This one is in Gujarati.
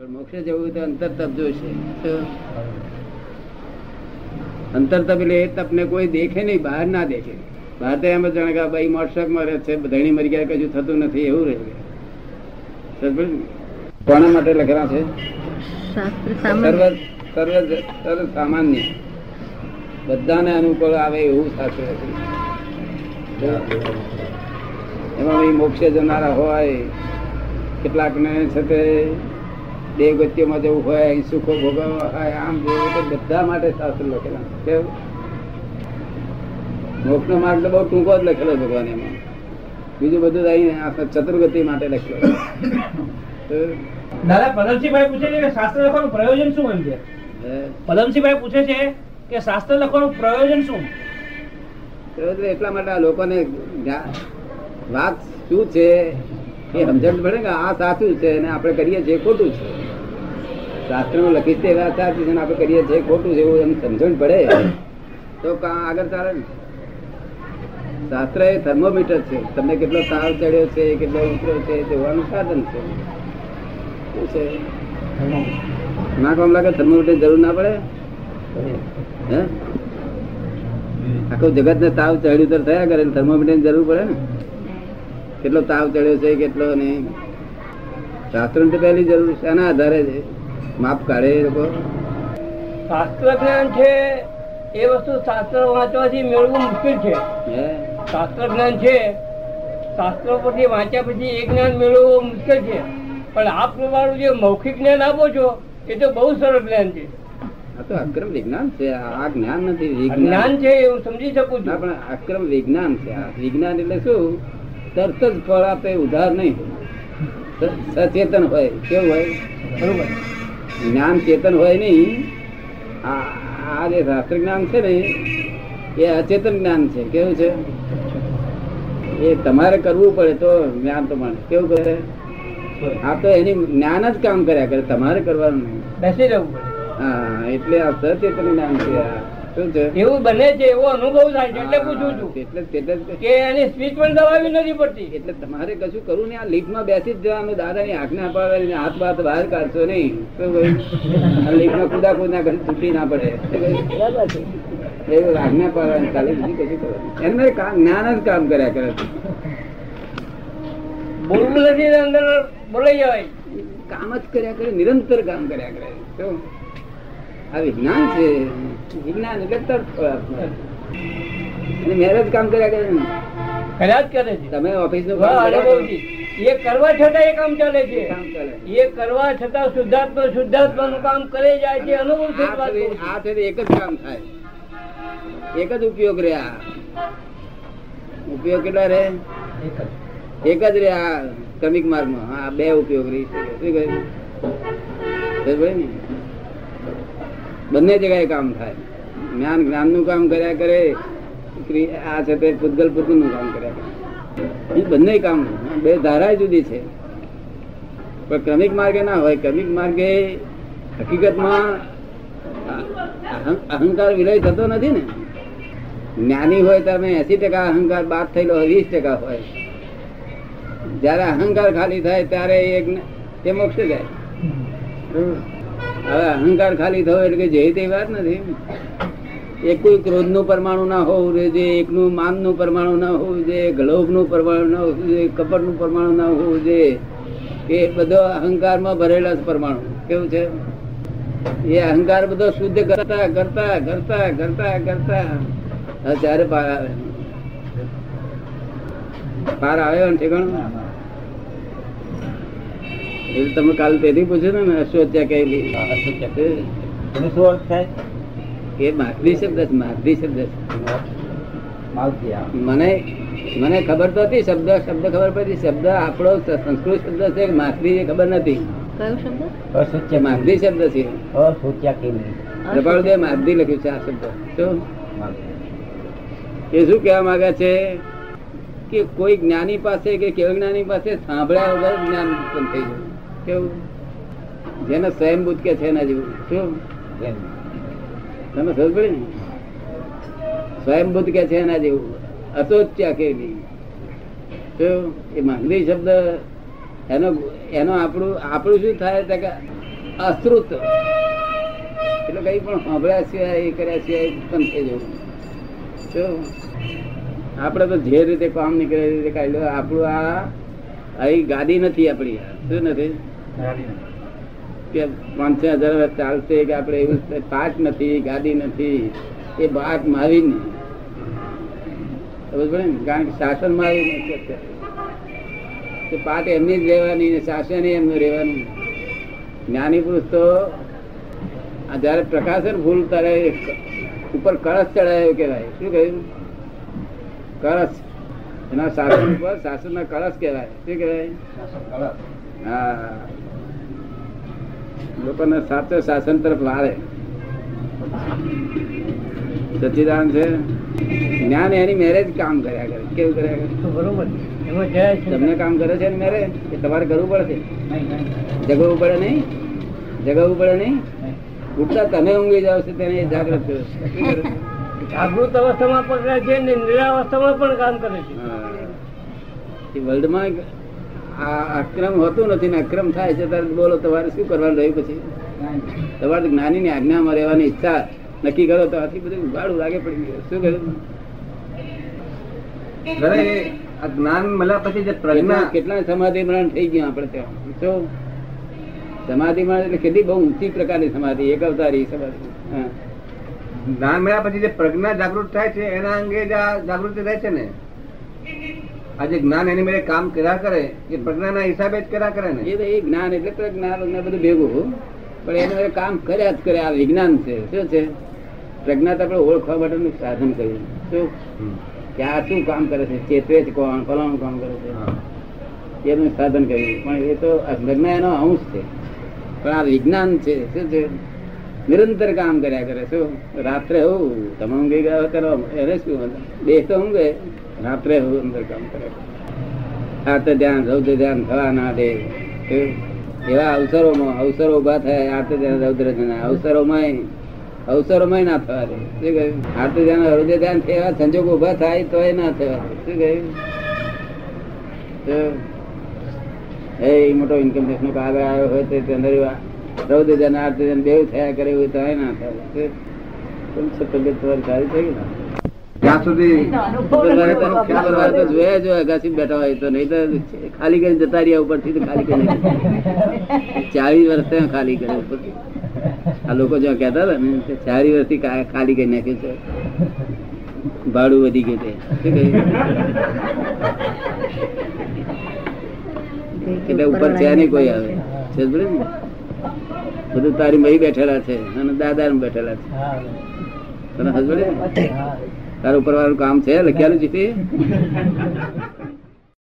પણ મોક્ષે જવું તો અંતર તપ જોઈશે. અંતર તપ એટલે એ તપને કોઈ દેખે નહીં બહાર ના દેખે. બહાર તો એમ જાણે કે ભાઈ મોટરસાઇકલ રહે છે ધણી મરી ગયા કશું થતું નથી એવું રહે કોના માટે લખેલા છે? સર્વ સામાન્ય. સર્વ સર્વ સામાન્ય. બધાને અનુકૂળ આવે એવું શાસ્ત્ર છે એમાં મોક્ષે જનારા હોય કેટલાકને છે તે દેહ ગતિઓમાં જવું હોય સુખો ભોગવવા હોય આમ જેવું તો બધા માટે શાસ્ત્ર લખેલા. કેવું? મોક્ષનો માર્ગ તો બહુ ટૂંકો જ લખેલો ભગવાન એમાં. બીજું બધું અહીં ચતુર્ગતિ માટે લખેલો દાદા પદમસિંહભાઈ પૂછે છે કે શાસ્ત્ર લખવાનું પ્રયોજન શું એમ છે પદમસિંહભાઈ પૂછે છે કે શાસ્ત્ર લખવાનું પ્રયોજન શું? એટલે એટલા માટે આ લોકોને વાત શું છે? એ સમજણ પડે કે આ સાચું છે અને આપણે કરીએ છીએ ખોટું છે. શાસ્ત્રમાં લખી છે એવા સાચું છે આપણે કરીએ છીએ ખોટું છે એવું એમ સમજણ પડે. તો કાં આગળ ચાલે ને. શાસ્ત્ર એ થર્મોમીટર છે. તમને કેટલો તાવ ચડ્યો છે, કેટલો ઉતર્યો છે જોવાનું સાધન છે. શું છે? ના કામ લાગે થર્મોમીટર જરૂર ના પડે? હે? આખું જગત ને તાવ ચડ્યું તો થયા કરે થર્મોમીટર જરૂર પડે ને? કેટલો તાવ ચડ્યો છે કેટલો નહીં. શાસ્ત્ર તો પહેલી જરૂર છે એના આધારે છે. માપ કાઢે એ લોકો. શાસ્ત્ર જ્ઞાન છે એ વસ્તુ શાસ્ત્ર વાંચવાથી મેળવવું મુશ્કેલ છે. શાસ્ત્ર જ્ઞાન છે શાસ્ત્રો પરથી વાંચ્યા પછી એ જ્ઞાન મેળવવું મુશ્કેલ છે. પણ આપ પ્રમાણું જે મૌખિક જ્ઞાન આપો છો એ તો બહુ સરળ જ્ઞાન છે. આ તો અક્રમ વિજ્ઞાન છે આ જ્ઞાન નથી વિજ્ઞાન. જ્ઞાન છે એ હું સમજી શકું છું. પણ અક્રમ વિજ્ઞાન છે આ વિજ્ઞાન એટલે શું? તરત જ ફળ આપે ઉધાર નહીં સચેતન હોય કેવું હોય? બરોબર. જ્ઞાન ચેતન હોય નહીં. આ આ જે શાસ્ત્ર જ્ઞાન છે ને એ અચેતન જ્ઞાન છે. કેવું છે? એ તમારે કરવું પડે તો જ્ઞાન પ્રમાણે કેવું કરે આ તો એની જ્ઞાન જ કામ કર્યા કરે. તમારે કરવાનું નહીં. બેસી રહેવું પડે. હા એટલે આ સચેતન જ્ઞાન છે આ. એવું બને છે એવો અનુભવ થાય છે એટલે પૂછું છું. એટલે એટલે કે એની સ્પીચ પણ દબાવી નથી પડતી. એટલે તમારે કશું કરવું નહીં આ લીફમાં બેસી જ જવાનું દાદાની આજ્ઞા પાડવાની હાથ બાથ બહાર કાઢશો નહીં? આ કુદા કુદા કરી છૂટી ના પડે. શું આજ્ઞા પાડવાની ખાલી બીજી કશું કરવાનું એને કામ જ્ઞાન જ કામ કર્યા કરે છે. બોલવું નથી અંદર બોલાઈ જવાય. કામ જ કર્યા કરે નિરંતર કામ કર્યા કરે? આ વિજ્ઞાન છે. વિજ્ઞાન એટલે અને મેરેજ કામ કર્યા કરે ને. કર્યા જ કરે છે. તમે ઓફિસનું. એ કરવા છતાં એ કામ ચાલે છે. એ કરવા છતાં શુદ્ધાત્મા નું કામ કરે જાય છે. અનુભવ આ છે એક જ કામ થાય. એક જ ઉપયોગ રહ્યા. ઉપયોગ કેટલા રે એક જ. રે આ ક્રમિક માર્ગમાં. હા બે ઉપયોગ રહી છે શું કહ્યું? બંને જગ્યાએ કામ થાય. જ્ઞાન જ્ઞાનનું કામ કર્યા કરે આ છે તે પૂતગલ પૂતગલનું કામ કર્યા કરે. બંને કામ બે ધારા જુદી છે. પણ ક્રમિક માર્ગે ના હોય. ક્રમિક માર્ગે હકીકતમાં અહં- અહંકાર વિલય થતો નથી ને. જ્ઞાની હોય તમે એસી ટકા અહંકાર બાદ થયેલો હોય, વીસ ટકા હોય. જયારે અહંકાર ખાલી થાય, ત્યારે એ મોક્ષ જાય. હવે અહંકાર ખાલી થયો એટલે કે જે તે વાત નથી. એક કોઈ ક્રોધનું પરમાણુ ના હોવું જોઈએ એકનું માનનું પરમાણુ ના હોવું જોઈએ ગ્લોબનું પરમાણુ ના હોવું જોઈએ કપટનું પરમાણુ ના હોવું જોઈએ. એ બધો અહંકારમાં ભરેલા પરમાણુ. કેવું છે? એ અહંકાર બધો શુદ્ધ કરતા કરતા કરતા કરતા કરતા. ત્યારે પાર આવે. પાર આવ્યો ને ઠેકાણું? એટલે તમે કાલ તેથી પૂછ્યું ને અશ્વત્યા કહેલી એનો શું અર્થ થાય? એ માધવી શબ્દ છે માગધી શબ્દ મને મને ખબર તો હતી શબ્દ શબ્દ ખબર પડી. શબ્દ આપણો સંસ્કૃત શબ્દ છે માધવી એ ખબર નથી. કયો શબ્દ? કે માધવી શબ્દ છે. અસોચ્યા કેવી કૃપાળુદેવ માધવી લખ્યું છે આ શબ્દ. શું? એ શું કહેવા માંગે છે? કે કોઈ જ્ઞાની પાસે કે કેવળ જ્ઞાની પાસે સાંભળ્યા વગર જ્ઞાન ઉત્પન્ન થઈ જાય. કેવું? જેને સ્વયંભૂત કે છે એના જેવું. શું? તમે સમજ પડે ને? સ્વયંભૂત કે છે એના જેવું. અસોચ્યા કેવી શું? એ માંગલી શબ્દ એનો એનો આપણું આપણું શું થાય? તો કે અશ્રુત. એટલે કઈ પણ સાંભળ્યા સિવાય એ કર્યા સિવાય ઉત્પન્ન થઈ જવું શું? આપણે તો જે રીતે કામ નીકળે રીતે કાઢ્યું આપણું આ અહીં ગાદી નથી આપણી. શું નથી? કે પાંચસો હજાર વર્ષ ચાલશે કે આપણે એવું પાક નથી ગાડી નથી. એ બાટ મારી ને? કારણ કે શાસન મારી નથી અત્યારે એમની જ રહેવાની ને શાસન એમનું રહેવાનું. જ્ઞાની પુરુષ તો આ જયારે પ્રકાશન ભૂલ ત્યારે ઉપર કળશ ચડાયો કેવાય શું કહ્યું? કળશ. એના શાસન ઉપર શાસન ના કળશ કેવાય શું કહેવાય? હા. લોકોને સાચો શાસન તરફ લાવે. સચિદાન છે જ્ઞાન એની મેરેજ કામ કર્યા કરે. કેવું કર્યા કરે? બરોબર. તમને કામ કરે છે મેરેજ કે તમારે કરવું પડશે? જગવું પડે નહીં? જગવું પડે નહીં? ઉઠતા તમે ઊંઘી જાવ છો તેને જાગૃત કરો? જાગૃત અવસ્થામાં પણ રહે છે નિરાવસ્થામાં પણ કામ કરે છે. વર્લ્ડમાં આ અક્રમ હોતું નથી ને અક્રમ થાય છે ત્યારે બોલો તમારે શું કરવાનું રહ્યું પછી? તમારે જ્ઞાની ની આજ્ઞામાં રહેવાની ઈચ્છા નક્કી કરો તો આથી બધું ઉગાડું લાગે પડી ગયું. શું કર્યું જ્ઞાન મળ્યા પછી જે પ્રજ્ઞા કેટલા સમાધિ મરણ થઈ ગયા આપણે ત્યાં? શું સમાધિ મરણ એટલે કેટલી બહુ ઊંચી પ્રકારની સમાધિ એક અવતારી સમાધિ. જ્ઞાન મળ્યા પછી જે પ્રજ્ઞા જાગૃત થાય છે એના અંગે જ જાગૃતિ રહે છે ને? આ જે જ્ઞાન એની મેળે કામ કર્યા કરે એ પ્રજ્ઞાના હિસાબે જ કર્યા કરે ને. એ જ્ઞાન એટલે પ્રજ્ઞા પ્રજ્ઞા બધું ભેગું. પણ એને એ કામ કર્યા જ કરે આ વિજ્ઞાન છે. શું છે? પ્રજ્ઞા તો આપણે ઓળખવા માટેનું સાધન કર્યું શું? કે આ શું કામ કરે છે? ચેતવે છે કોણ ફલાણું કામ કરે છે? એનું સાધન કર્યું પણ એ તો પ્રજ્ઞા એનો અંશ છે. પણ આ વિજ્ઞાન છે. શું છે? નિરંતર કામ કર્યા કરે. શું? રાત્રે હું તમે ઊંઘી ગયા કરો એને શું? દેશ તો ઊંઘે. રાત્રે અંદર કામ કરે. આ ધ્યાન રૌદ્ર ધ્યાન થવા ના દે એવા અવસરોમાં, અવસરો ઊભા થાય આર્ત ધ્યાન રૌદ્ર ધ્યાન. અવસરોમાં અવસરોમાં ના થવા દે. શું કહ્યું? આર્ત ધ્યાન રૌદ્ર ધ્યાન એવા સંજોગો ઊભા થાય તો એ ના થવા શું કહ્યું? એ મોટો ઇન્કમ ટેક્સ નો કાગળ આવ્યો હોય તો તે અંદર રૌદ્ર ધ્યાન, આર્ત ધ્યાન બેવ થયા કરે એવું તો ના થાય? તબિયત તમારી સારી થઈ ગઈ? ને ત્યાં સુધી જોયા જો અગાસી બેઠા હોય તો નહીં તો ખાલી કરીને જતા રહ્યા ઉપરથી તો ખાલી કરી ચાલીસ વર્ષ થયા ખાલી કરે ઉપરથી આ લોકો જ્યાં કહેતા હતા ને કે ચાલીસ વર્ષથી ખાલી કરી નાખ્યું છે. ભાડું વધી ગયું છે. એટલે ઉપર છે નહીં કોઈ આવે. છે? બધું તારી મહી બેઠેલા છે અને દાદા બેઠેલા છે. હા તને હસબડે હા. તારું ઉપર વાળું કામ છે લખ્યાલું છે તે?